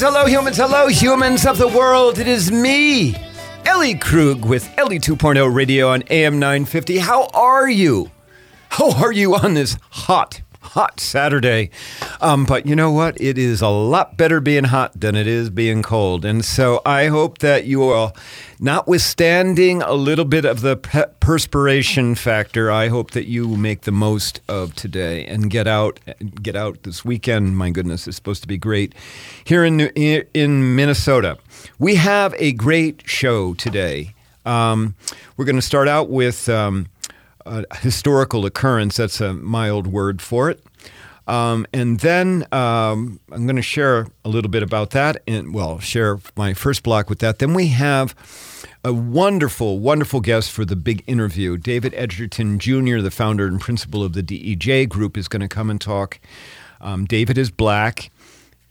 Hello, humans. Hello, humans. Hello, humans of the world. It is me, Ellie Krug, with Ellie 2.0 Radio on AM 950. How are you? How are you on this hot, hot Saturday? Um, but you know what? It is a lot better being hot than it is being cold. And so I hope that you all, notwithstanding a little bit of the pe- perspiration factor, I hope that you make the most of today and get out. Get out this weekend. My goodness, it's supposed to be great here in in Minnesota. We have a great show today. Um, we're going to start out with. Um, a historical occurrence. That's a mild word for it. Um, and then um, I'm going to share a little bit about that, and well, share my first block with that. Then we have a wonderful, wonderful guest for the big interview. David Edgerton Jr., the founder and principal of the DEJ Group, is going to come and talk. Um, David is black,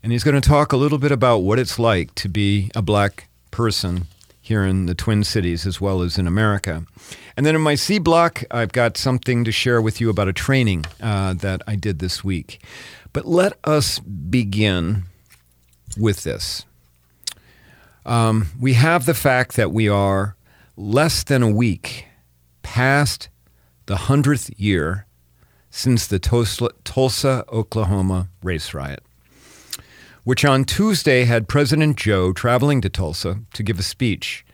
and he's going to talk a little bit about what it's like to be a black person here in the Twin Cities as well as in America. And then in my C block, I've got something to share with you about a training uh, that I did this week. But let us begin with this. Um, we have the fact that we are less than a week past the 100th year since the Tulsa, Oklahoma race riot which on Tuesday had President Joe traveling to Tulsa to give a speech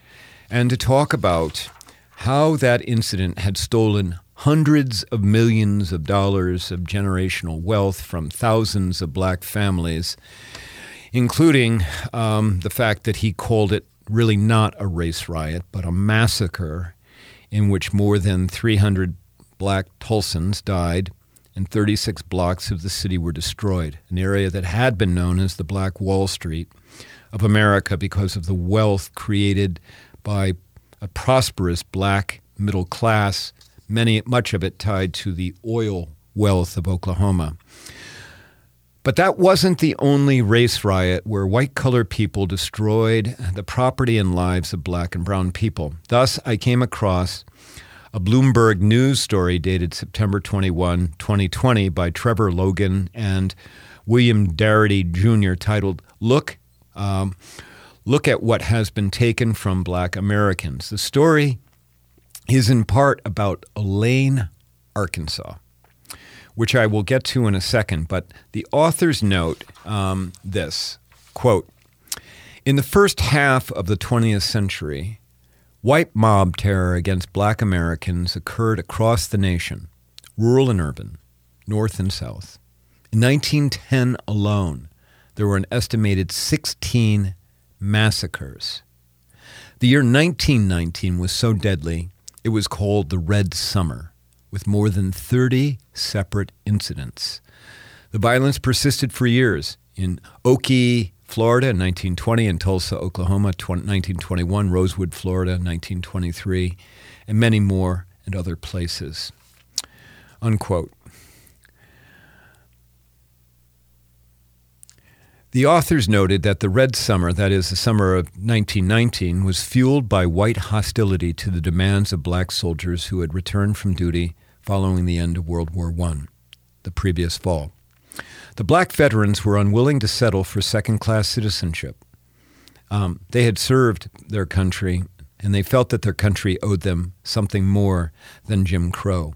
and to talk about how that incident had stolen hundreds of millions of dollars of generational wealth from thousands of black families, including um, the fact that he called it really not a race riot, but a massacre in which more than 300 black Tulsans died and 36 blocks of the city were destroyed, an area that had been known as the Black Wall Street of America because of the wealth created by a prosperous black middle class, many much of it tied to the oil wealth of Oklahoma. But that wasn't the only race riot where white colored people destroyed the property and lives of black and brown people. Thus, I came across a Bloomberg News story dated September 21, 2020, by Trevon Logan and William Darity Jr., titled "Look." Um, look at what has been taken from black Americans. The story is in part about Elaine, Arkansas, which I will get to in a second. But the authors note um, this quote In the first half of the 20th century, White mob terror against black Americans occurred across the nation, rural and urban, north and south. In 1910 alone, there were an estimated 16 massacres. The year 1919 was so deadly, it was called the Red Summer, with more than 30 separate incidents. The violence persisted for years in Ocoee, Florida in 1920, and Tulsa, Oklahoma, 1921, Rosewood, Florida, 1923, and many more and other places. Unquote. The authors noted that the Red Summer, that is, the summer of 1919, was fueled by white hostility to the demands of black soldiers who had returned from duty following the end of World War I, the previous fall. The black veterans were unwilling to settle for second class citizenship. Um, they had served their country, and they felt that their country owed them something more than Jim Crow.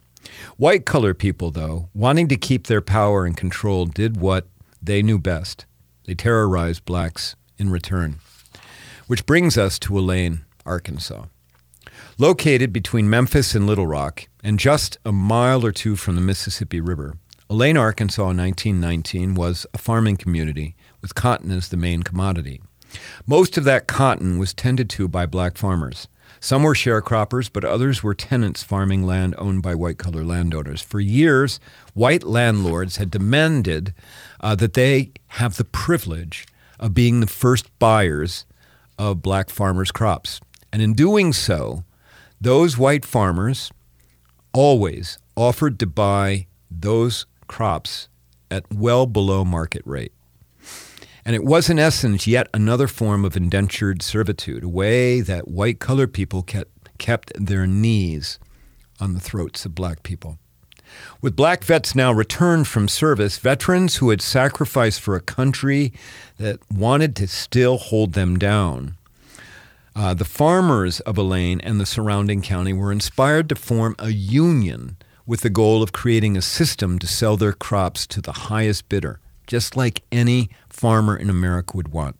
White colored people, though, wanting to keep their power and control, did what they knew best. They terrorized blacks in return. Which brings us to Elaine, Arkansas. Located between Memphis and Little Rock, and just a mile or two from the Mississippi River, Elaine, Arkansas in 1919 was a farming community with cotton as the main commodity. Most of that cotton was tended to by black farmers. Some were sharecroppers, but others were tenants farming land owned by white collar landowners. For years, white landlords had demanded uh, that they have the privilege of being the first buyers of black farmers' crops. And in doing so, those white farmers always offered to buy those crops at well below market rate. And it was, in essence, yet another form of indentured servitude, a way that white colored people kept, kept their knees on the throats of black people. With black vets now returned from service, veterans who had sacrificed for a country that wanted to still hold them down, uh, the farmers of Elaine and the surrounding county were inspired to form a union with the goal of creating a system to sell their crops to the highest bidder, just like any farmer in America would want.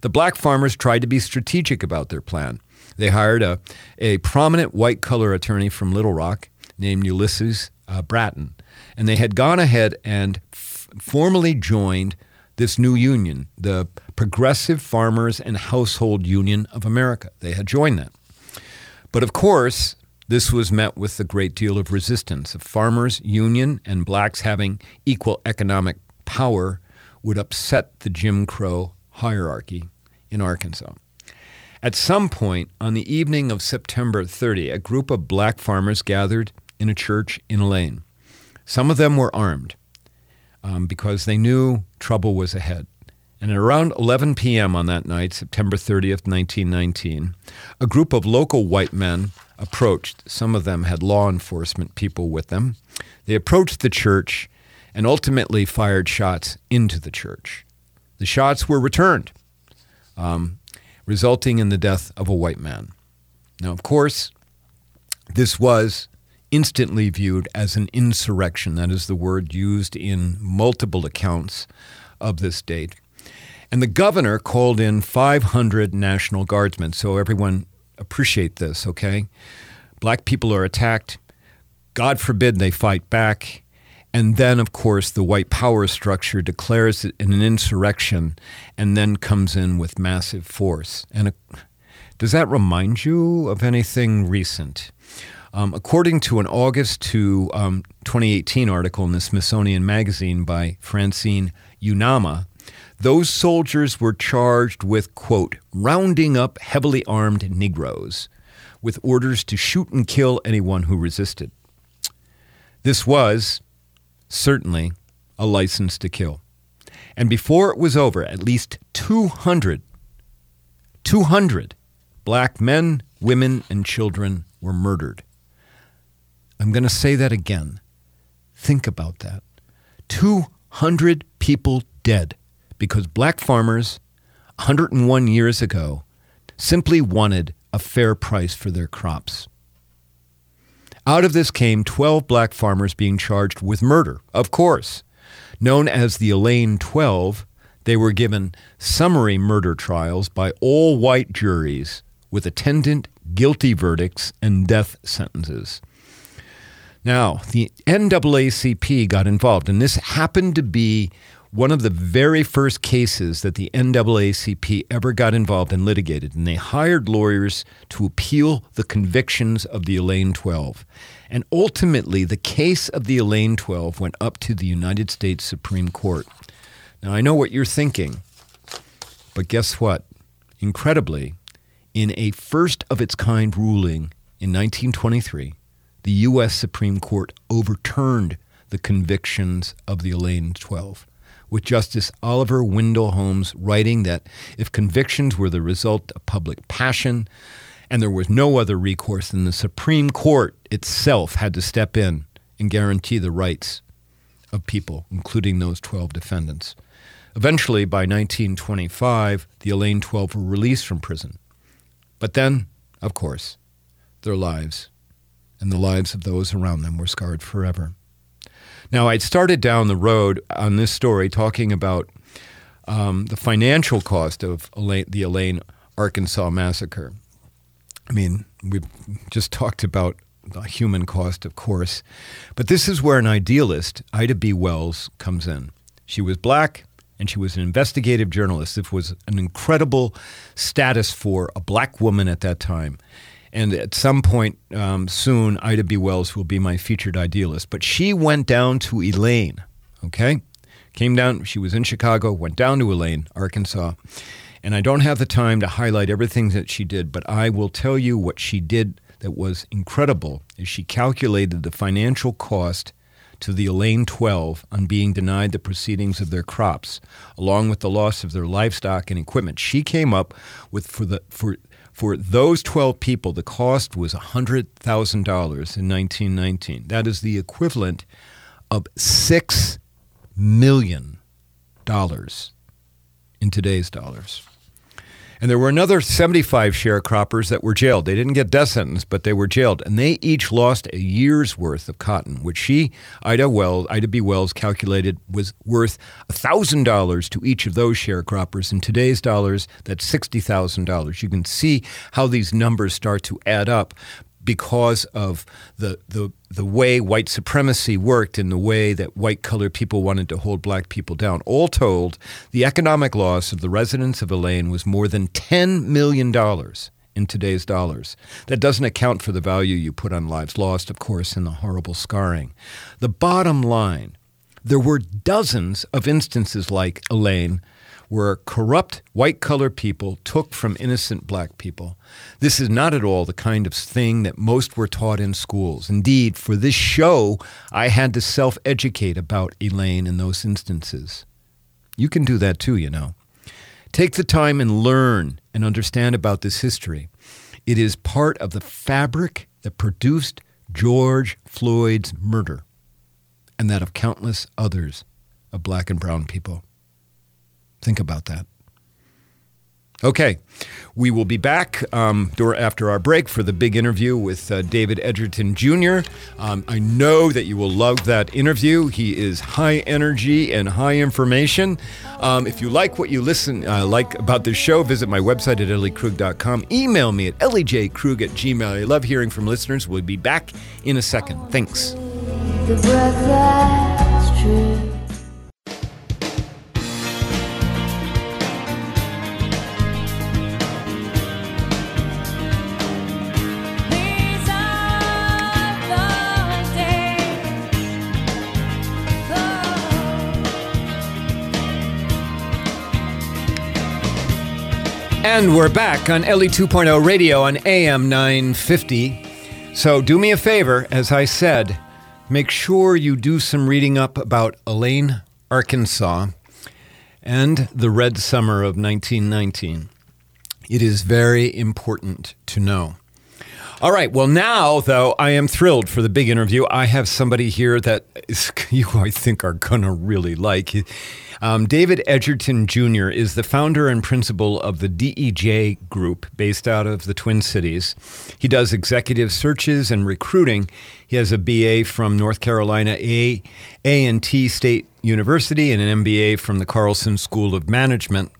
The black farmers tried to be strategic about their plan. They hired a, a prominent white collar attorney from Little Rock named Ulysses uh, Bratton, and they had gone ahead and f- formally joined this new union, the Progressive Farmers and Household Union of America. They had joined that. But of course, this was met with a great deal of resistance. A farmers' union and blacks having equal economic power would upset the Jim Crow hierarchy in Arkansas. At some point on the evening of September 30, a group of black farmers gathered in a church in Elaine. Some of them were armed um, because they knew trouble was ahead. And at around 11 p.m. on that night, September 30th, 1919, a group of local white men approached. Some of them had law enforcement people with them. They approached the church and ultimately fired shots into the church. The shots were returned, um, resulting in the death of a white man. Now, of course, this was instantly viewed as an insurrection. That is the word used in multiple accounts of this date. And the governor called in 500 National Guardsmen. So everyone appreciate this, okay? Black people are attacked. God forbid they fight back. And then, of course, the white power structure declares it an insurrection and then comes in with massive force. And uh, does that remind you of anything recent? Um, according to an August to um, 2018 article in the Smithsonian Magazine by Francine Uenuma, those soldiers were charged with, quote, rounding up heavily armed Negroes with orders to shoot and kill anyone who resisted. This was certainly a license to kill. And before it was over, at least 200, 200 black men, women, and children were murdered. I'm going to say that again. Think about that. 200 people dead because black farmers 101 years ago simply wanted a fair price for their crops. Out of this came 12 black farmers being charged with murder, of course. Known as the Elaine 12, they were given summary murder trials by all white juries with attendant guilty verdicts and death sentences. Now, the NAACP got involved, and this happened to be one of the very first cases that the NAACP ever got involved and litigated, and they hired lawyers to appeal the convictions of the Elaine 12. And ultimately, the case of the Elaine 12 went up to the United States Supreme Court. Now, I know what you're thinking, but guess what? Incredibly, in a first of its kind ruling in 1923, the U.S. Supreme Court overturned the convictions of the Elaine 12 with Justice Oliver Wendell Holmes writing that if convictions were the result of public passion and there was no other recourse, then the Supreme Court itself had to step in and guarantee the rights of people, including those 12 defendants. Eventually, by 1925, the Elaine 12 were released from prison. But then, of course, their lives and the lives of those around them were scarred forever. Now, I'd started down the road on this story talking about um, the financial cost of Elaine, the Elaine, Arkansas massacre. I mean, we've just talked about the human cost, of course, but this is where an idealist, Ida B. Wells, comes in. She was black and she was an investigative journalist. It was an incredible status for a black woman at that time. And at some point um, soon, Ida B. Wells will be my featured idealist. But she went down to Elaine, okay? Came down, she was in Chicago, went down to Elaine, Arkansas. And I don't have the time to highlight everything that she did, but I will tell you what she did that was incredible is she calculated the financial cost to the Elaine 12 on being denied the proceedings of their crops, along with the loss of their livestock and equipment. She came up with for the for For those 12 people, the cost was $100,000 in 1919. That is the equivalent of $6 million in today's dollars. And there were another 75 sharecroppers that were jailed. They didn't get death sentence, but they were jailed. And they each lost a year's worth of cotton, which she, Ida Wells, Ida B. Wells, calculated was worth $1,000 to each of those sharecroppers. In today's dollars, that's $60,000. You can see how these numbers start to add up because of the, the, the way white supremacy worked and the way that white colored people wanted to hold black people down. All told, the economic loss of the residents of Elaine was more than $10 million in today's dollars. That doesn't account for the value you put on lives lost, of course, and the horrible scarring. The bottom line there were dozens of instances like Elaine where corrupt white collar people took from innocent black people. This is not at all the kind of thing that most were taught in schools. Indeed, for this show, I had to self educate about Elaine in those instances. You can do that too, you know. Take the time and learn and understand about this history. It is part of the fabric that produced George Floyd's murder and that of countless others of black and brown people. Think about that. Okay, we will be back um, after our break for the big interview with uh, David Edgerton Jr. Um, I know that you will love that interview. He is high energy and high information. Um, if you like what you listen uh, like about this show, visit my website at elliekrug.com. Email me at ellieJkrug at gmail. I love hearing from listeners. We'll be back in a second. Thanks. And we're back on Ellie 2.0 radio on AM 950. So do me a favor, as I said, make sure you do some reading up about Elaine, Arkansas, and the Red Summer of 1919. It is very important to know. All right. Well, now, though, I am thrilled for the big interview. I have somebody here that is, you, I think, are going to really like. Um, David Edgerton Jr. is the founder and principal of the DEJ Group based out of the Twin Cities. He does executive searches and recruiting. He has a BA from North Carolina A and T State University and an MBA from the Carlson School of Management.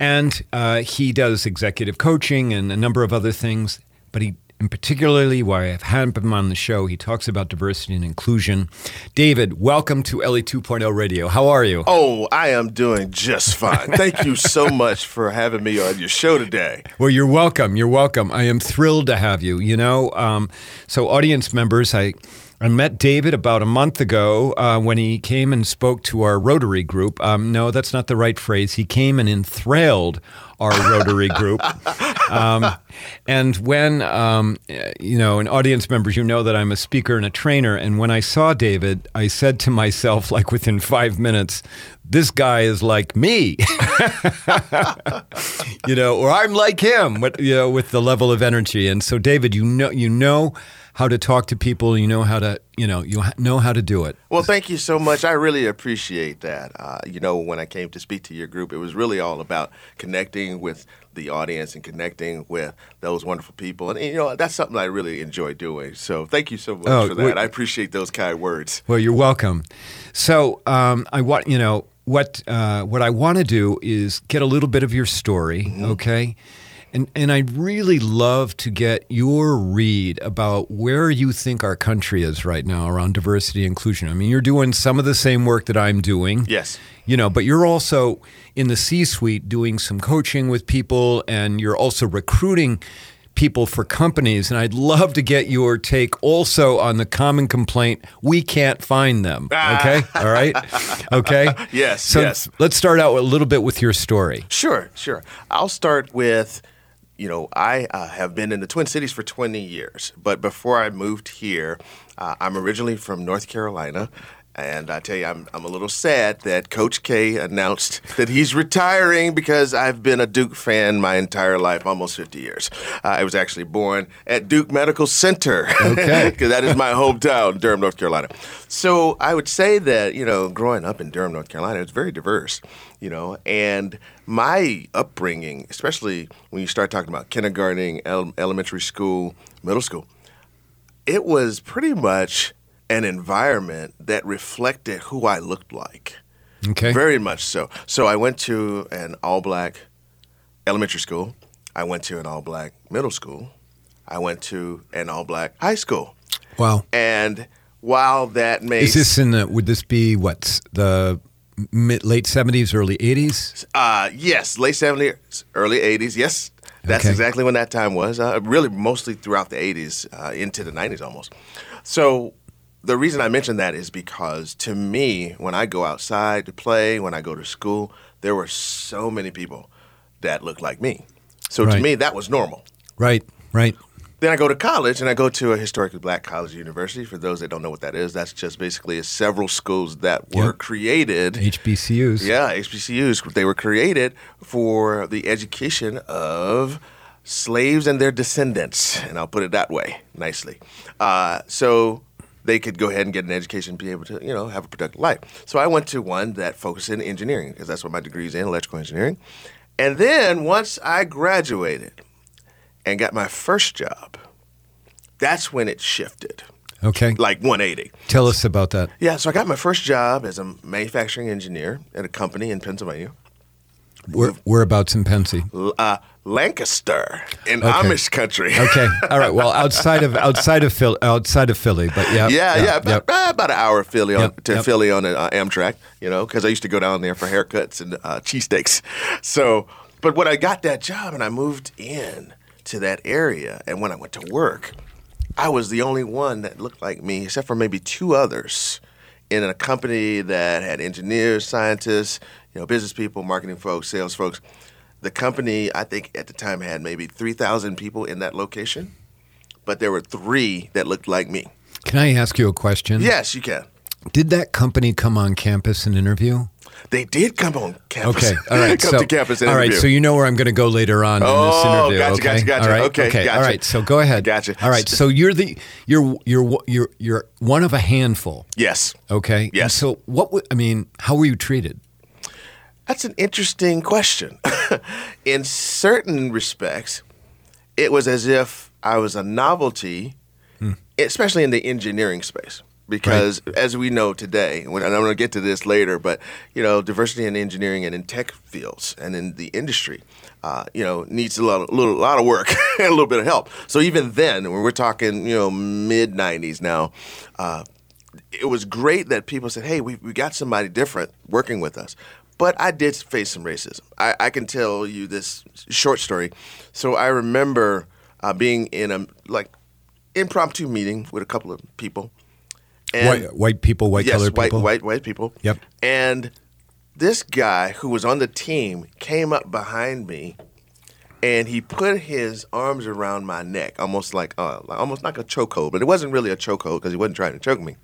And uh, he does executive coaching and a number of other things. But he and particularly why I've had him on the show. He talks about diversity and inclusion. David, welcome to Ellie 2.0 Radio. How are you? Oh, I am doing just fine. Thank you so much for having me on your show today. Well, you're welcome. You're welcome. I am thrilled to have you. You know, um, so audience members, I I met David about a month ago uh, when he came and spoke to our Rotary group. Um, no, that's not the right phrase. He came and enthralled our Rotary group. Um, and when, um, you know, and audience members, you know that I'm a speaker and a trainer. And when I saw David, I said to myself, like within five minutes, this guy is like me, you know, or I'm like him, but, you know, with the level of energy. And so, David, you know, you know how to talk to people. You know how to, you know, you know how to do it. Well, thank you so much. I really appreciate that. Uh, you know, when I came to speak to your group, it was really all about connecting with the audience and connecting with those wonderful people. And, you know, that's something I really enjoy doing. So thank you so much oh, for that. Well, I appreciate those kind words. Well, you're welcome. So um, I want, you know, what uh, what I want to do is get a little bit of your story, mm-hmm. okay? And, and I'd really love to get your read about where you think our country is right now around diversity and inclusion. I mean, you're doing some of the same work that I'm doing. Yes. You know, but you're also in the C suite doing some coaching with people and you're also recruiting people for companies. And I'd love to get your take also on the common complaint we can't find them. Ah. Okay. All right. Okay. yes. So yes. let's start out a little bit with your story. Sure. Sure. I'll start with you know, I uh, have been in the Twin Cities for 20 years, but before I moved here, uh, I'm originally from North Carolina, And I tell you, I'm, I'm a little sad that Coach K announced that he's retiring because I've been a Duke fan my entire life, almost 50 years. Uh, I was actually born at Duke Medical Center, Okay. because that is my hometown, Durham, North Carolina. So I would say that, you know, growing up in Durham, North Carolina, it's very diverse, you know, and my upbringing, especially when you start talking about kindergarten, ele- elementary school, middle school, it was pretty much an environment that reflected who I looked like. Okay. Very much so. So I went to an all black elementary school. I went to an all black middle school. I went to an all black high school. wow. And while that may Is this in the, would this be what, the mid, late 70s, early 80s? Uh, yes, late 70s, early 80s. Yes, that's Okay. exactly when that time was. Uh, really, mostly throughout the 80s, uh, into the 90s almost. So, the reason I mention that is because to me, when I go outside to play, when I go to school, there were so many people that looked like me. So, to me, that was normal. Right, right. Then I go to college and I go to a historically black college university. For those that don't know what that is, that's just basically several schools that were Yep. created HBCUs. yeah, HBCUs. They were created for the education of slaves and their descendants, and I'll put it that way nicely. Uh, so they could go ahead and get an education, and be able to, you know, have a productive life. So I went to one that focused in engineering because that's what my degree is in, electrical engineering. And then once I graduated and got my first job, that's when it shifted, Okay. like 180. Tell us about that. Yeah, so I got my first job as a manufacturing engineer at a company in Pennsylvania, Where, whereabouts in Pennsylvania? Uh, Lancaster in Okay. Amish country. Okay. All right. Well, outside of outside of Philly, outside of Philly, but yeah. yeah, yeah, about, yep. uh, about an hour of Philly on, Yep, to yep. Philly on an uh, Amtrak, you know, because I used to go down there for haircuts and uh, cheesesteaks. So, but when I got that job and I moved in to that area, and when I went to work, I was the only one that looked like me, except for maybe two others in a company that had engineers, scientists, you know, business people, marketing folks, sales folks. The company, I think at the time, had maybe 3,000 people in that location, but there were three that looked like me. Can I ask you a question? Yes, you can. Did that company come on campus and interview? They did come on campus. Okay. All right. come so, to campus and all right. interview. So you know where I'm going to go later on in this oh, interview. Oh, gotcha, okay? gotcha, gotcha. All right. Okay, Okay. gotcha. All right. So go ahead. Gotcha. All right. So you're the you're you're you're you're one of a handful. yes. Okay. And Yes. so what? w- I mean, how were you treated? That's an interesting question. in certain respects, it was as if I was a novelty, especially in the engineering space. Because as we know today, when, and I'm going to get to this later, but you know, diversity in engineering and in tech fields and in the industry, uh, you know, needs a lot, of, little, lot of work and a little bit of help. So even then, when we're talking, you know, mid '90s now, uh, it was great that people said, "Hey, we we got somebody different working with us." But I did face some racism. I, I can tell you this short story. So I remember uh, being in a like impromptu meeting with a couple of people. And white, white people, white yes, colored white, people. white, white people. Yep. And this guy who was on the team came up behind me, and he put his arms around my neck, almost like, uh, like almost like a chokehold. But it wasn't really a chokehold because he wasn't trying to choke me.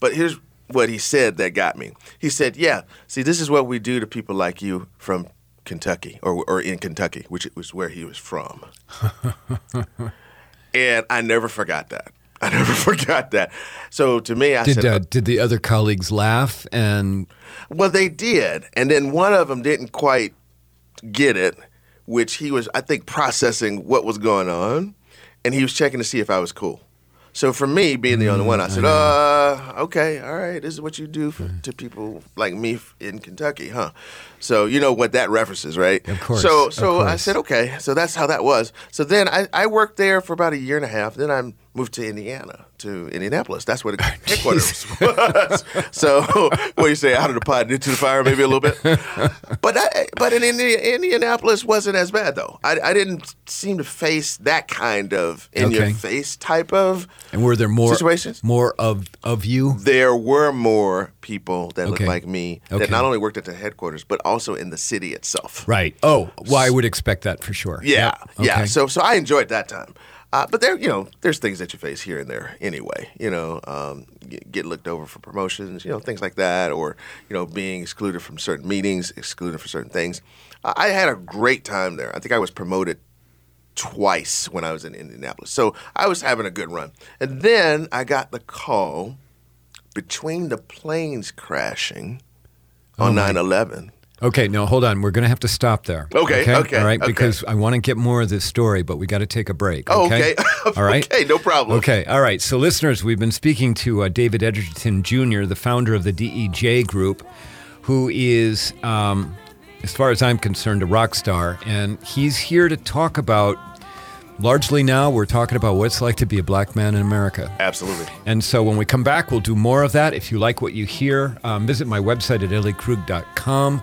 But here's what he said that got me. He said, "Yeah, see, this is what we do to people like you from Kentucky or or in Kentucky, which was where he was from." and I never forgot that. I never forgot that. So to me, I Did said, uh, did the other colleagues laugh and Well, they did, and then one of them didn't quite get it, which he was, I think, processing what was going on, and he was checking to see if I was cool. So for me, being the only one, I said, "Uh, okay, all right, this is what you do for, to people like me in Kentucky, huh?" So you know what that references, right? Of course, So so I said, okay, so that's how that was. So then I, I worked there for about a year and a half. Then I moved to Indiana, to Indianapolis. That's where the oh, headquarters was. so what do you say, out of the pot into the fire, maybe a little bit. But I, but in Indi- Indianapolis wasn't as bad though. I, I didn't seem to face that kind of in Okay. your face type of. and were there more Situations? more of of you? There were more people that Okay. looked like me Okay. that not only worked at the headquarters but also in the city itself. Right. Oh, well, I would expect that for sure. Yeah, Yep. yeah. So so I enjoyed that time. Uh, but there, you know, there's things that you face here and there anyway. You know, um, get, get looked over for promotions, you know, things like that, or you know, being excluded from certain meetings, excluded for certain things. Uh, I had a great time there. I think I was promoted twice when I was in Indianapolis, so I was having a good run. And then I got the call between the planes crashing on 9/11 Okay, no, hold on. We're going to have to stop there. Okay, okay, All right, okay. because I want to get more of this story, but we got to take a break. Oh, Okay. okay. all right. Okay, no problem. Okay, all right. So, listeners, we've been speaking to uh, David Edgerton Jr., the founder of the DEJ Group, who is, um, as far as I'm concerned, a rock star. And he's here to talk about, largely now, we're talking about what it's like to be a black man in America. Absolutely. And so when we come back, we'll do more of that. If you like what you hear, um, visit my website at elliekrug.com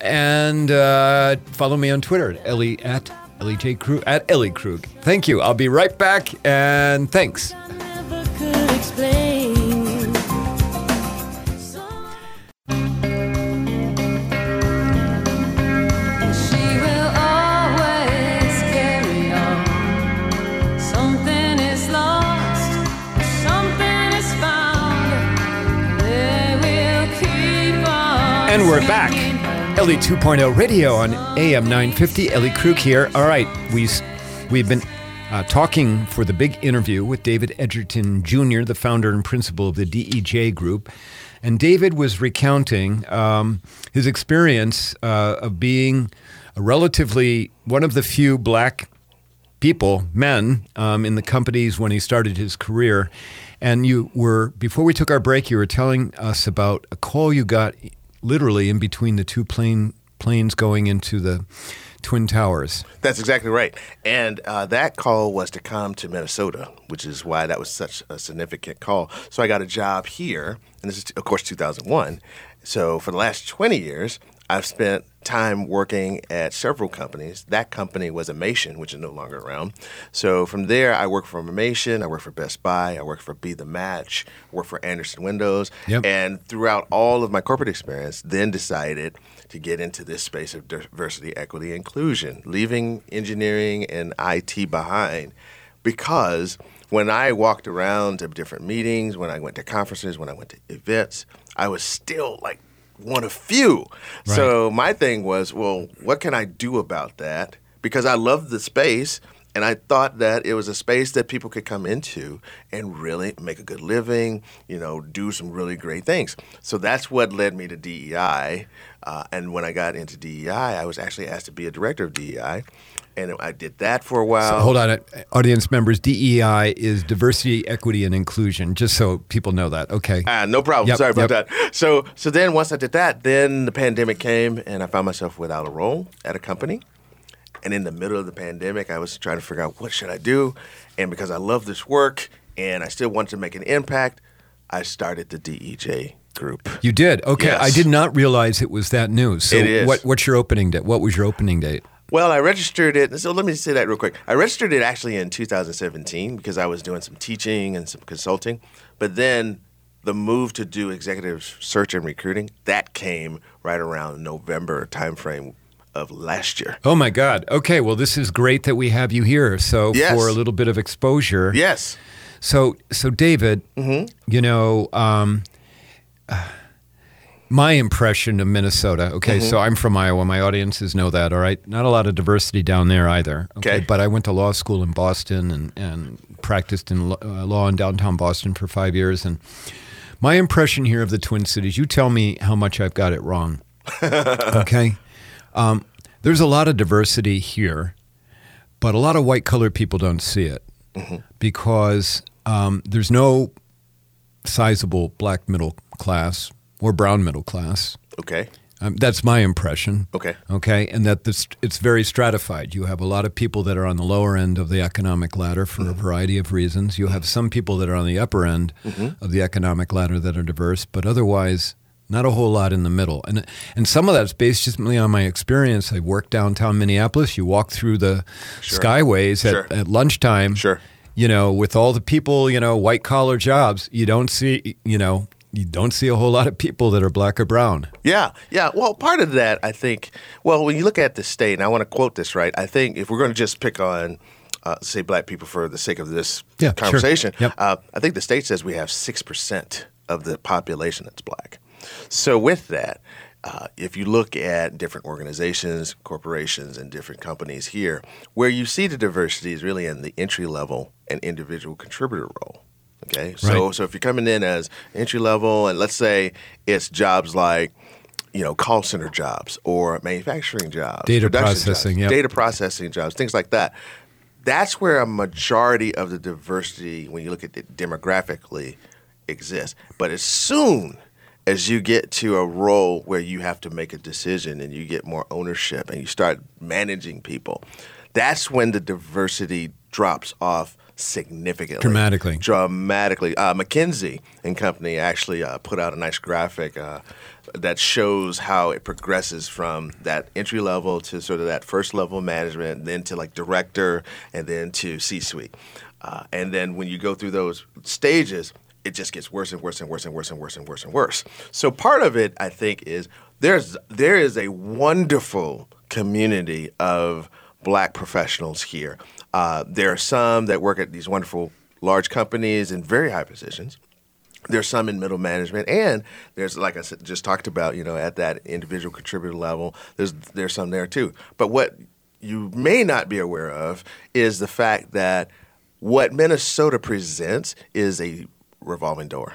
and uh, follow me on Twitter at Ellie at Ellie J. Krug at Ellie Krug. Thank you. I'll be right back and thanks. We're back. Ellie 2.0 radio on AM 950. Ellie Krug here. All right, we, we've been uh, talking for the big interview with David Edgerton Jr., the founder and principal of the DEJ Group. And David was recounting um, his experience uh, of being a relatively one of the few black people, men, um, in the companies when he started his career. And you were, before we took our break, you were telling us about a call you got literally in between the two plane, planes going into the Twin Towers. That's exactly right. And uh, that call was to come to Minnesota, which is why that was such a significant call. So I got a job here, and this is, of course, 2001. So for the last 20 years, I've spent time working at several companies. That company was Imation, which is no longer around. So from there, I worked for Imation, I worked for Best Buy, I worked for Be the Match, worked for Andersen Windows. Yep. And throughout all of my corporate experience, then decided to get into this space of diversity, equity, inclusion, leaving engineering and IT behind because when I walked around to different meetings, when I went to conferences, when I went to events, I was still like one of few. So my thing was, well, what can I do about that? Because I love the space and I thought that it was a space that people could come into and really make a good living, you know, do some really great things. So that's what led me to DEI. Uh, and when I got into DEI, I was actually asked to be a director of DEI. And I did that for a while. Hold on, uh, audience members. DEI is diversity, equity, and inclusion. Just so people know that. Okay. Ah, no problem. Yep, Sorry about yep. that. So, so then once I did that, then the pandemic came, and I found myself without a role at a company. And in the middle of the pandemic, I was trying to figure out what should I do. And because I love this work and I still wanted to make an impact, I started the DEJ group. You did. Okay. Yes. I did not realize it was that new. So It is. what what's your opening date? What was your opening date? Well, I registered it. So let me say that real quick. I registered it actually in 2017 because I was doing some teaching and some consulting. But then the move to do executive search and recruiting that came right around November timeframe of last year. Oh my God. Okay. Well, this is great that we have you here. So Yes. for a little bit of exposure. Yes. So so David, Mm-hmm. you know, um, my impression of Minnesota. Okay, Mm-hmm. so I'm from Iowa. My audiences know that. All right, not a lot of diversity down there either. Okay. but I went to law school in Boston and and practiced in uh, law in downtown Boston for five years. And my impression here of the Twin Cities. You tell me how much I've got it wrong. okay, um, there's a lot of diversity here, but a lot of white colored people don't see it because um, there's no sizable black middle class or brown middle class. Okay. Um, that's my impression. Okay. Okay, and that this, it's very stratified. You have a lot of people that are on the lower end of the economic ladder for a variety of reasons. You have some people that are on the upper end of the economic ladder that are diverse, but otherwise, not a whole lot in the middle. And and some of that's based just on my experience. I worked downtown Minneapolis. You walk through the skyways Sure. at, at lunchtime. Sure. You know, with all the people, you know, white collar jobs, you don't see, you know, you don't see a whole lot of people that are black or brown. Yeah, yeah. Well, part of that, I think, well, when you look at the state, and I want to quote this right, I think if we're going to just pick on uh, say black people for the sake of this Yeah, sure. conversation. Yep. Uh, I think the state says we have six percent of the population that's black. So with that, uh, if you look at different organizations, corporations, and different companies here, where you see the diversity is really in the entry level and individual contributor role. Okay, so Right. so if you're coming in as entry level, and let's say it's jobs like you know call center jobs or manufacturing jobs, Data processing, jobs, yep. data processing jobs, things like that. That's where a majority of the diversity, when you look at it demographically, exists. But as soon as you get to a role where you have to make a decision and you get more ownership and you start managing people, that's when the diversity drops off significantly. Dramatically. Dramatically. Uh, McKinsey and Company actually uh, put out a nice graphic uh, that shows how it progresses from that entry level to sort of that first level management, then to like director, and then to C suite. Uh, and then when you go through those stages, it just gets worse and worse and worse and worse and worse and worse and worse. So part of it, I think, is there's there is a wonderful community of black professionals here. Uh, there are some that work at these wonderful large companies in very high positions. There's some in middle management, and there's like I said, just talked about, you know, at that individual contributor level. There's there's some there too. But what you may not be aware of is the fact that what Minnesota presents is a revolving door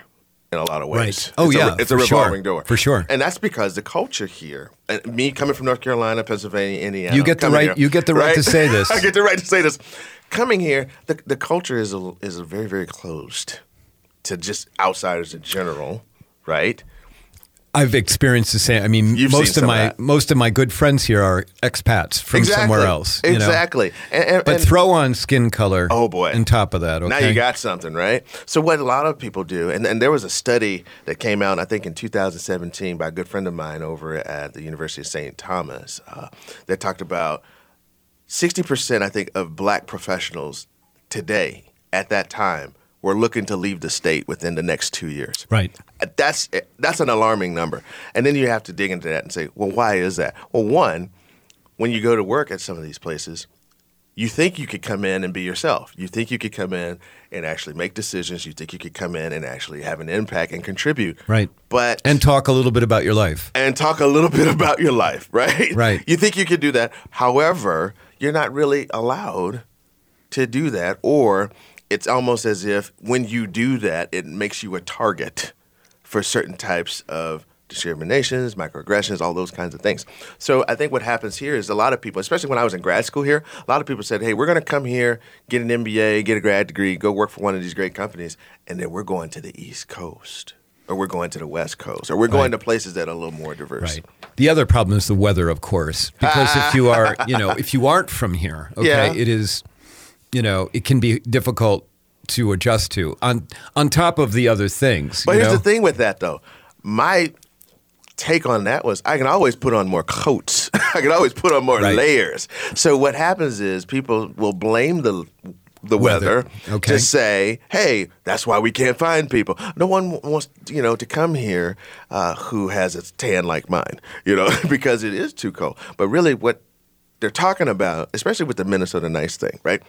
in a lot of ways. Right. Oh, It's a- yeah, it's a for sure. revolving door For sure. and that's because the culture here. And me coming from North Carolina, Pennsylvania, Indiana. You get the right- you get the right to say this. I get the right to say this. Coming here, the the culture is a, is a very very closed to just outsiders in general, right? I've experienced the same. I mean, You've most of some of my most of my good friends here are expats from somewhere else. you know. Exactly. And, and- But throw on skin color. Oh, boy. On top of that, okay. Now you got something, right? So what a lot of people do, and, and there was a study that came out, I think, in 2017 by a good friend of mine over at the University of St. Thomas uh, that talked about 60%, I think, of black professionals today at that time were looking to leave the state within the next two years. right. Uh, that's eh, that's an alarming number. And then you have to dig into that and say, well, why is that? Well, one, when you go to work at some of these places, you think you could come in and be yourself. You think you could come in and actually make decisions. You think you could come in and actually have an impact and contribute. Right. But And talk a little bit about your life. and talk a little bit about your life, right? Right. You think you could do that. However, you're not really allowed to do that, or it's almost as if when you do that, it makes you a target for certain types of discriminations, microaggressions, all those kinds of things. So I think what happens here is a lot of people, especially when I was in grad school here, a lot of people said, "Hey, we're going to come here, get an MBA, get a grad degree, go work for one of these great companies, and then we're going to the East Coast." Or we're going to the West Coast, or we're going to places that are a little more diverse. Right. The other problem is the weather, of course, because if you are, you know, if you aren't from here, okay, Yeah. it is, you know, it can be difficult to adjust to. On on top of the other things, But here's know? the thing with that, though. My take on that was I can always put on more coats. I can always put on more Right. layers. So what happens is people will blame the the weather, Weather. Okay. to say, "Hey, that's why we can't find people." No one wants you know to come here uh, who has a tan like mine, you know, because it is too cold. But really, what they're talking about, especially with the Minnesota nice thing, right?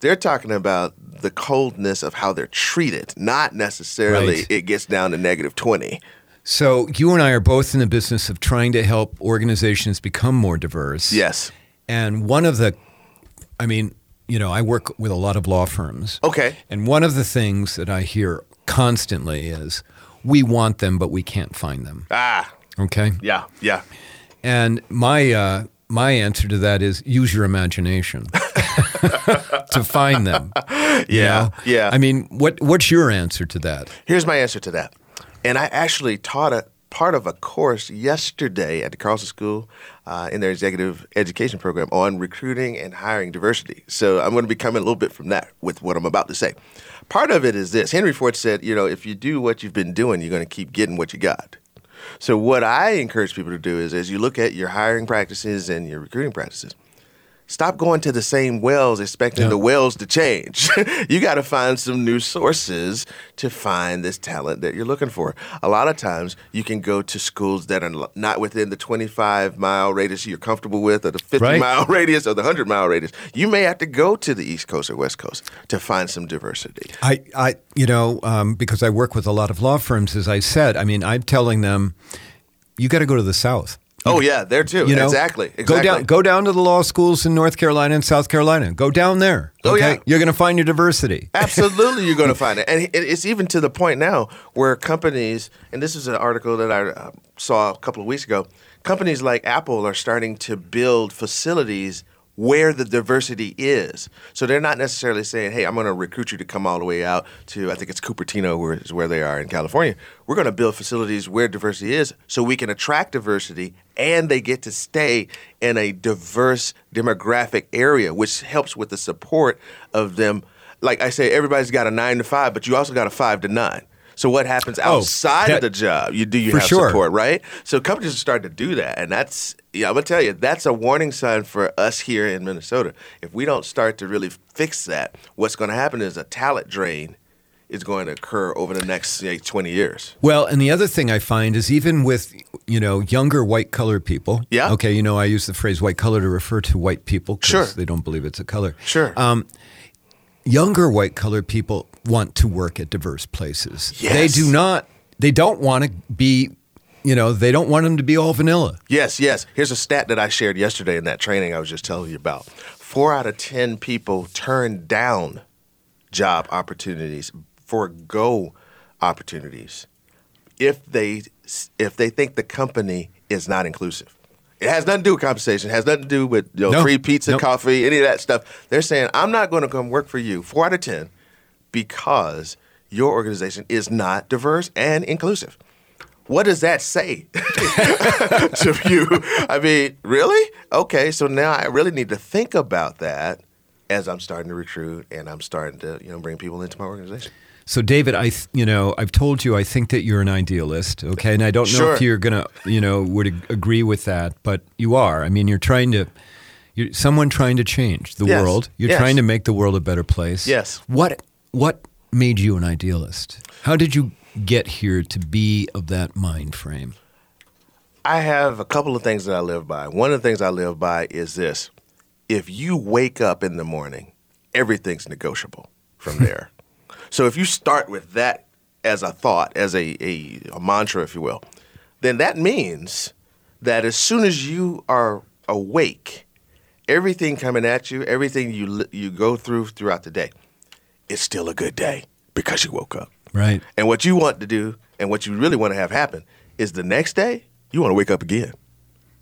They're talking about the coldness of how they're treated, not necessarily Right. it gets down to negative 20. So you and I are both in the business of trying to help organizations become more diverse. Yes. And one of the, I mean, you know, I work with a lot of law firms. Okay. And one of the things that I hear constantly is, we want them, but we can't find them. Ah, Okay. yeah, yeah. And my uh, my answer to that is use your imagination to find them. you Yeah, know? yeah. I mean, what what's your answer to that? Here's my answer to that. And I actually taught a part of a course yesterday at the Carlson School uh, in their executive education program on recruiting and hiring diversity. So I'm going to be coming a little bit from that with what I'm about to say. Part of it is this Henry Ford said, you know, if you do what you've been doing, you're going to keep getting what you got. So what I encourage people to do is as you look at your hiring practices and your recruiting practices, stop going to the same wells expecting Yeah. the wells to change. you got to find some new sources to find this talent that you're looking for. A lot of times you can go to schools that are not within the 25 mile radius you're comfortable with or the 50 Right. mile radius or the 100 mile radius. You may have to go to the East Coast or West Coast to find some diversity. I, I, you know, um, because I work with a lot of law firms, as I said, I mean, I'm telling them, you got to go to the South. Oh yeah, there too. You know, exactly. Exactly. Go down, go down to the law schools in North Carolina and South Carolina. Go down there. Oh, yeah. You're going to find your diversity. Absolutely, you're going to find it, and it's even to the point now where companies, and this is an article that I uh, saw a couple of weeks ago. Companies like Apple are starting to build facilities where the diversity is. So they're not necessarily saying, "Hey, I'm going to recruit you to come all the way out to I think it's Cupertino, where is where they are in California. We're going to build facilities where diversity is, so we can attract diversity, and they get to stay in a diverse demographic area, which helps with the support of them." like I say, everybody's got a nine to five, but you also got a five to nine. So what happens outside that- of the job? You do you have sure. support, right? So companies are starting to do that, and that's yeah. I'm gonna tell you, that's a warning sign for us here in Minnesota. If we don't start to really fix that, what's going to happen is a talent drain is going to occur over the next say, 20 years. Well, and the other thing I find is even with you know younger white colored people. Yeah. Okay, you know I use the phrase white color to refer to white people because Sure. they don't believe it's a color. Sure. Um, younger white colored people want to work at diverse places. They do not. They don't want to be. You know, they don't want them to be all vanilla. Yes, yes. Here's a stat that I shared yesterday in that training I was just telling you about. Four out of 10 people turn down job opportunities, forego opportunities if they if they think the company is not inclusive. It has nothing to do with compensation. It has nothing to do with you know, No. free pizza, Nope. coffee, any of that stuff. They're saying, I'm not going to come work for you, four out of 10, because your organization is not diverse and inclusive. What does that say to you? I mean, really? Okay, so now I really need to think about that as I'm starting to recruit and I'm starting to, you know, bring people into my organization. So, David, I th- you know I've told you I think that you're an idealist. Okay, and I don't know Sure. if you're gonna you know would ag- agree with that, but you are. I mean, you're trying to. You're someone trying to change the Yes. world. You're Yes. trying to make the world a better place. Yes. What What made you an idealist? How did you get here to be of that mind frame? I have a couple of things that I live by. One of the things I live by is this if you wake up in the morning, everything's negotiable from there. So if you start with that as a thought, as a, a, a mantra, if you will, then that means that as soon as you are awake, everything coming at you, everything you, you go through throughout the day, it's still a good day because you woke up. Right. And what you want to do and what you really want to have happen is the next day you want to wake up again.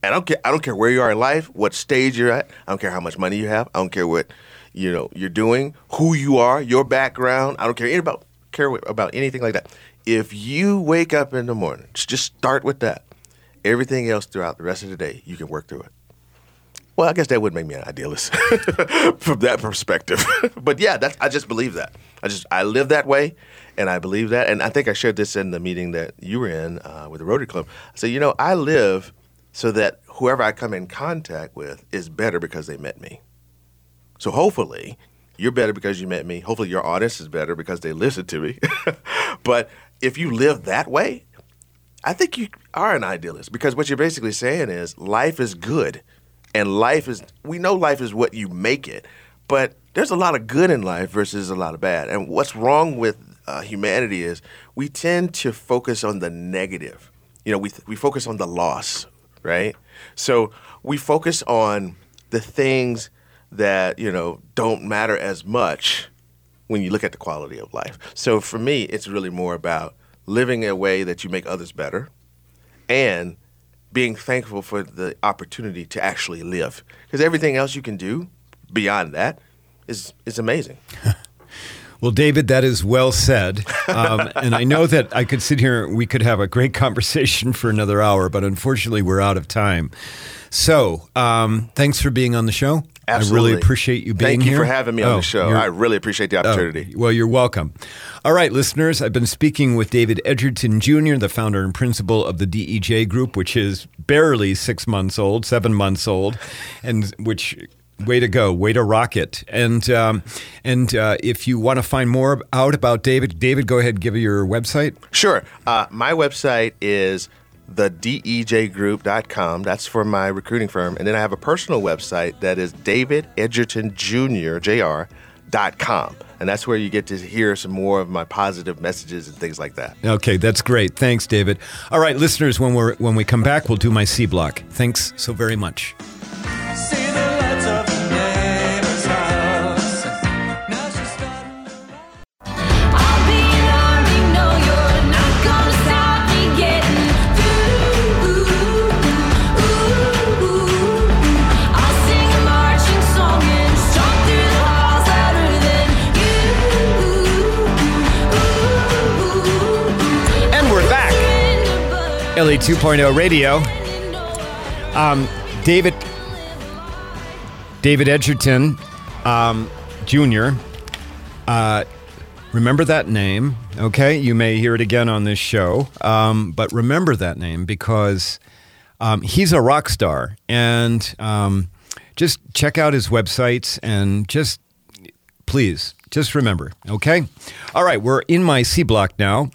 And I don't care. I don't care where you are in life, what stage you're at. I don't care how much money you have. I don't care what you know you're doing, who you are, your background. I don't care about care about anything like that. If you wake up in the morning, just start with that. Everything else throughout the rest of the day, you can work through it. Well, I guess that would make me an idealist from that perspective. but yeah, that's I just believe that. I just I live that way, and I believe that. And I think I shared this in the meeting that you were in uh, with the Rotary Club. I said, you know, I live so that whoever I come in contact with is better because they met me. So hopefully, you're better because you met me. Hopefully, your audience is better because they listened to me. but if you live that way, I think you are an idealist because what you're basically saying is life is good. And life is, we know life is what you make it, but there's a lot of good in life versus a lot of bad. And what's wrong with uh, humanity is we tend to focus on the negative. You know, we, we focus on the loss, right? So we focus on the things that, you know, don't matter as much when you look at the quality of life. So for me, it's really more about living a way that you make others better and being thankful for the opportunity to actually live. Because everything else you can do beyond that is is amazing. Well, David, that is well said. Um, and I know that I could sit here, we could have a great conversation for another hour, but unfortunately, we're out of time. So, um, thanks for being on the show. Absolutely. I really appreciate you being here. Thank you here. for having me on Oh, the show. I really appreciate the Oh, opportunity. well, you're welcome. All right, listeners, I've been speaking with David Edgerton Jr., the founder and principal of the DEJ Group, which is barely six months old, seven months old, and which Way to go! Way to rock it! And um, and uh, if you want to find more out about David, David, go ahead and give your website. Sure. Uh, my website is the dejgroup.com. That's for my recruiting firm. And then I have a personal website that is David Edgerton Jr. Jr. Dot com. And that's where you get to hear some more of my positive messages and things like that. Okay, that's great. Thanks, David. All right, listeners, when we're when we come back, we'll do my C block. Thanks so very much. Ellie 2.0 Radio. Um, David David Edgerton um, Jr. Uh, remember that name, okay? You may hear it again on this show, um, but remember that name because um, he's a rock star. And um, just check out his websites and just please, just remember, okay? All right, we're in my C block now,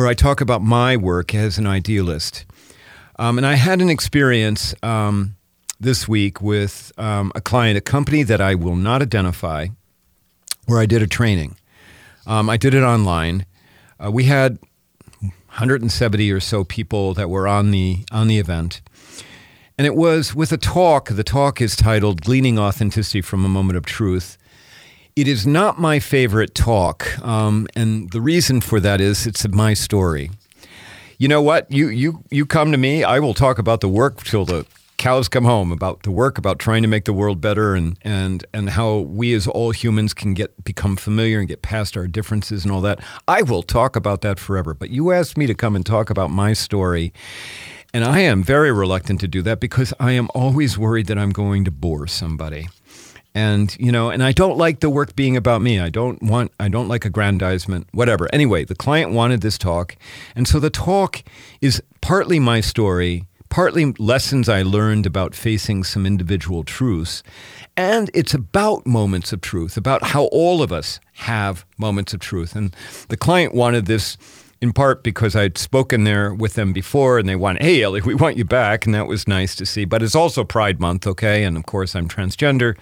where I talk about my work as an idealist. Um, and I had an experience um, this week with um, a client, a company that I will not identify, where I did a training. Um, I did it online. Uh, we had 170 or so people that were on the on the event, and it was with a talk. The talk is titled "Gleaning Authenticity from a Moment of Truth." It is not my favorite talk, um, and the reason for that is it's my story. You know what? You you you come to me. I will talk about the work till the cows come home. About the work, about trying to make the world better, and and and how we as all humans can get become familiar and get past our differences and all that. I will talk about that forever. But you asked me to come and talk about my story. And I am very reluctant to do that because I am always worried that I'm going to bore somebody and you know and i don't like the work being about me i don't want i don't like aggrandizement whatever anyway the client wanted this talk and so the talk is partly my story partly lessons i learned about facing some individual truths and it's about moments of truth about how all of us have moments of truth and the client wanted this in part because I'd spoken there with them before and they wanted, hey, Ellie, we want you back. And that was nice to see. But it's also Pride Month, okay? And of course, I'm transgender.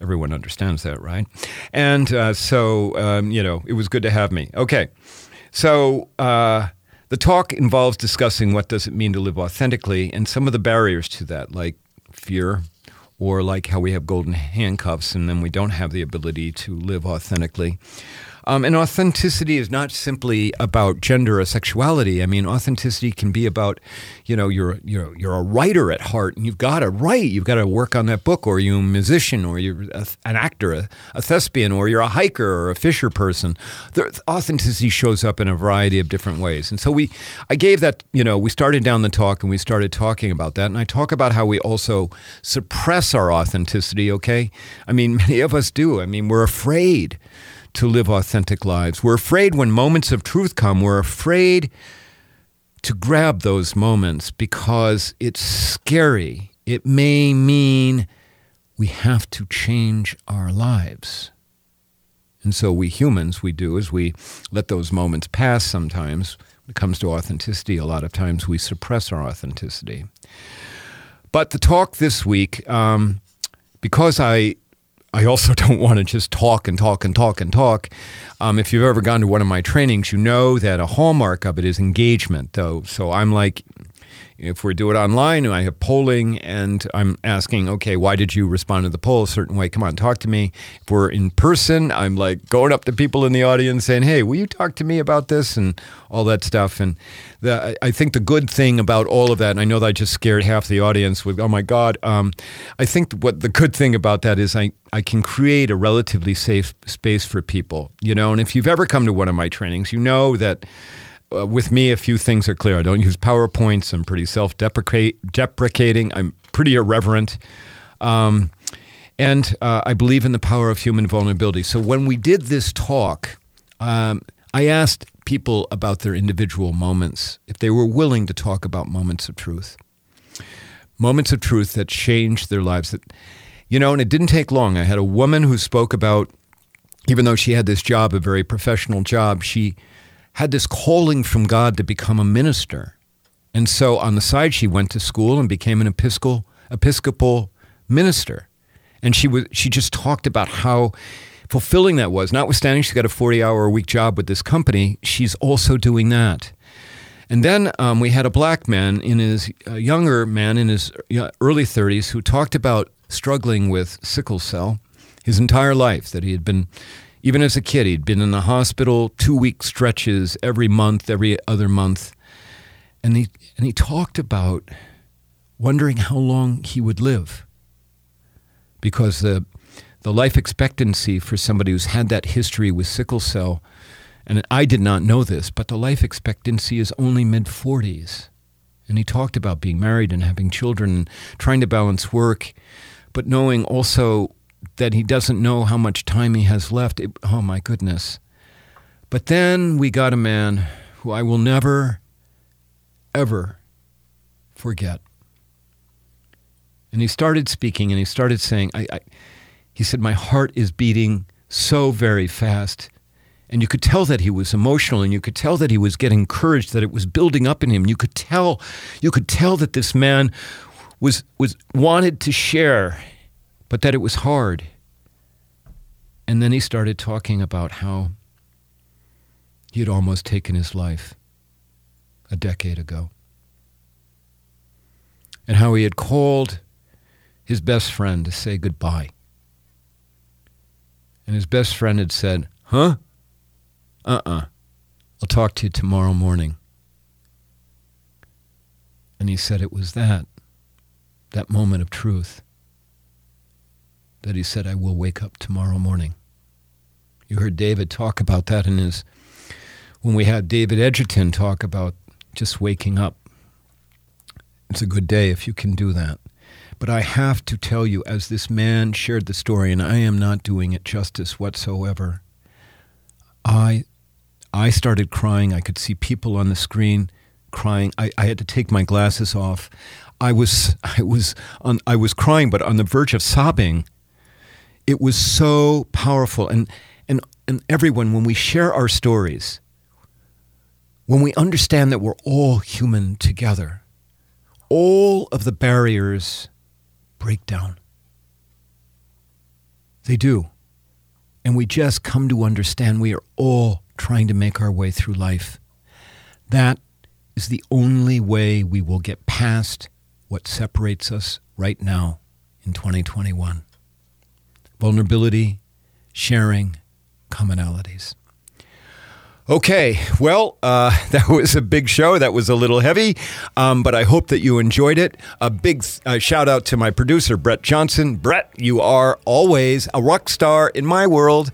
Everyone understands that, right? And uh, so, um, you know, it was good to have me. Okay. So, uh, the talk involves discussing what does it mean to live authentically and some of the barriers to that, like fear, or like how we have golden handcuffs and then we don't have the ability to live authentically. Um, and authenticity is not simply about gender or sexuality. I mean, authenticity can be about, you know, you're you're you're a writer at heart, and you've got to write. You've got to work on that book, or you're a musician, or you're a, an actor, a, a thespian, or you're a hiker or a fisher person. The, authenticity shows up in a variety of different ways. And so we, I gave that. You know, we started down the talk, and we started talking about that, and I talk about how we also suppress our authenticity. Okay, I mean, many of us do. I mean, we're afraid to live authentic lives. We're afraid when moments of truth come, we're afraid to grab those moments because it's scary. It may mean we have to change our lives. And so we humans, we do is we let those moments pass sometimes. When it comes to authenticity, a lot of times we suppress our authenticity. But the talk this week, um, because I I also don't want to just talk and talk and talk and talk. Um, if you've ever gone to one of my trainings, you know that a hallmark of it is engagement, though. So I'm like, if we do it online, I have polling and I'm asking, okay, why did you respond to the poll a certain way? Come on, talk to me. If we're in person, I'm like going up to people in the audience saying, hey, will you talk to me about this and all that stuff. And the, I think the good thing about all of that, and I know that I just scared half the audience with, oh my God, um, I think what the good thing about that is I, I can create a relatively safe space for people, you know. And if you've ever come to one of my trainings, you know that uh, with me, a few things are clear. I don't use PowerPoints. I'm pretty self deprecating. I'm pretty irreverent. Um, and uh, I believe in the power of human vulnerability. So when we did this talk, um, I asked people about their individual moments, if they were willing to talk about moments of truth. Moments of truth that changed their lives. That, You know, and it didn't take long. I had a woman who spoke about, even though she had this job, a very professional job, she had this calling from God to become a minister. And so on the side, she went to school and became an Episcopal, Episcopal minister. And she was she just talked about how fulfilling that was. Notwithstanding she's got a 40 hour a week job with this company, she's also doing that. And then um, we had a black man in his younger man in his early 30s who talked about struggling with sickle cell his entire life. That he had been, even as a kid, he'd been in the hospital two week stretches every month, every other month, and he and he talked about wondering how long he would live because the the life expectancy for somebody who's had that history with sickle cell, and I did not know this, but the life expectancy is only mid 40s. And he talked about being married and having children and trying to balance work, but knowing also that he doesn't know how much time he has left. It, oh my goodness. But then we got a man who I will never, ever forget. And he started speaking and he started saying, I, I, he said, My heart is beating so very fast. And you could tell that he was emotional and you could tell that he was getting courage, that it was building up in him. You could tell, you could tell that this man was, was wanted to share, but that it was hard. And then he started talking about how he had almost taken his life a decade ago. And how he had called his best friend to say goodbye. And his best friend had said, Huh? Uh uh-uh. uh. I'll talk to you tomorrow morning. And he said it was that, that moment of truth, that he said, I will wake up tomorrow morning. You heard David talk about that in his, when we had David Edgerton talk about just waking up. It's a good day if you can do that. But I have to tell you, as this man shared the story, and I am not doing it justice whatsoever, I, I started crying. I could see people on the screen crying. I, I had to take my glasses off. I was, I was, on, I was crying, but on the verge of sobbing. It was so powerful, and and and everyone, when we share our stories, when we understand that we're all human together, all of the barriers break down. They do. And we just come to understand we are all trying to make our way through life. That is the only way we will get past what separates us right now in 2021 vulnerability, sharing, commonalities. Okay, well, uh, that was a big show. That was a little heavy, um, but I hope that you enjoyed it. A big uh, shout out to my producer, Brett Johnson. Brett, you are always a rock star in my world.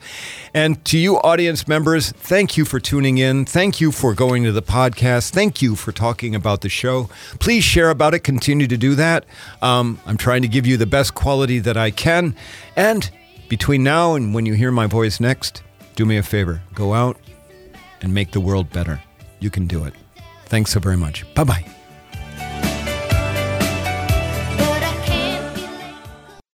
And to you, audience members, thank you for tuning in. Thank you for going to the podcast. Thank you for talking about the show. Please share about it. Continue to do that. Um, I'm trying to give you the best quality that I can. And between now and when you hear my voice next, do me a favor go out and make the world better. You can do it. Thanks so very much. Bye bye.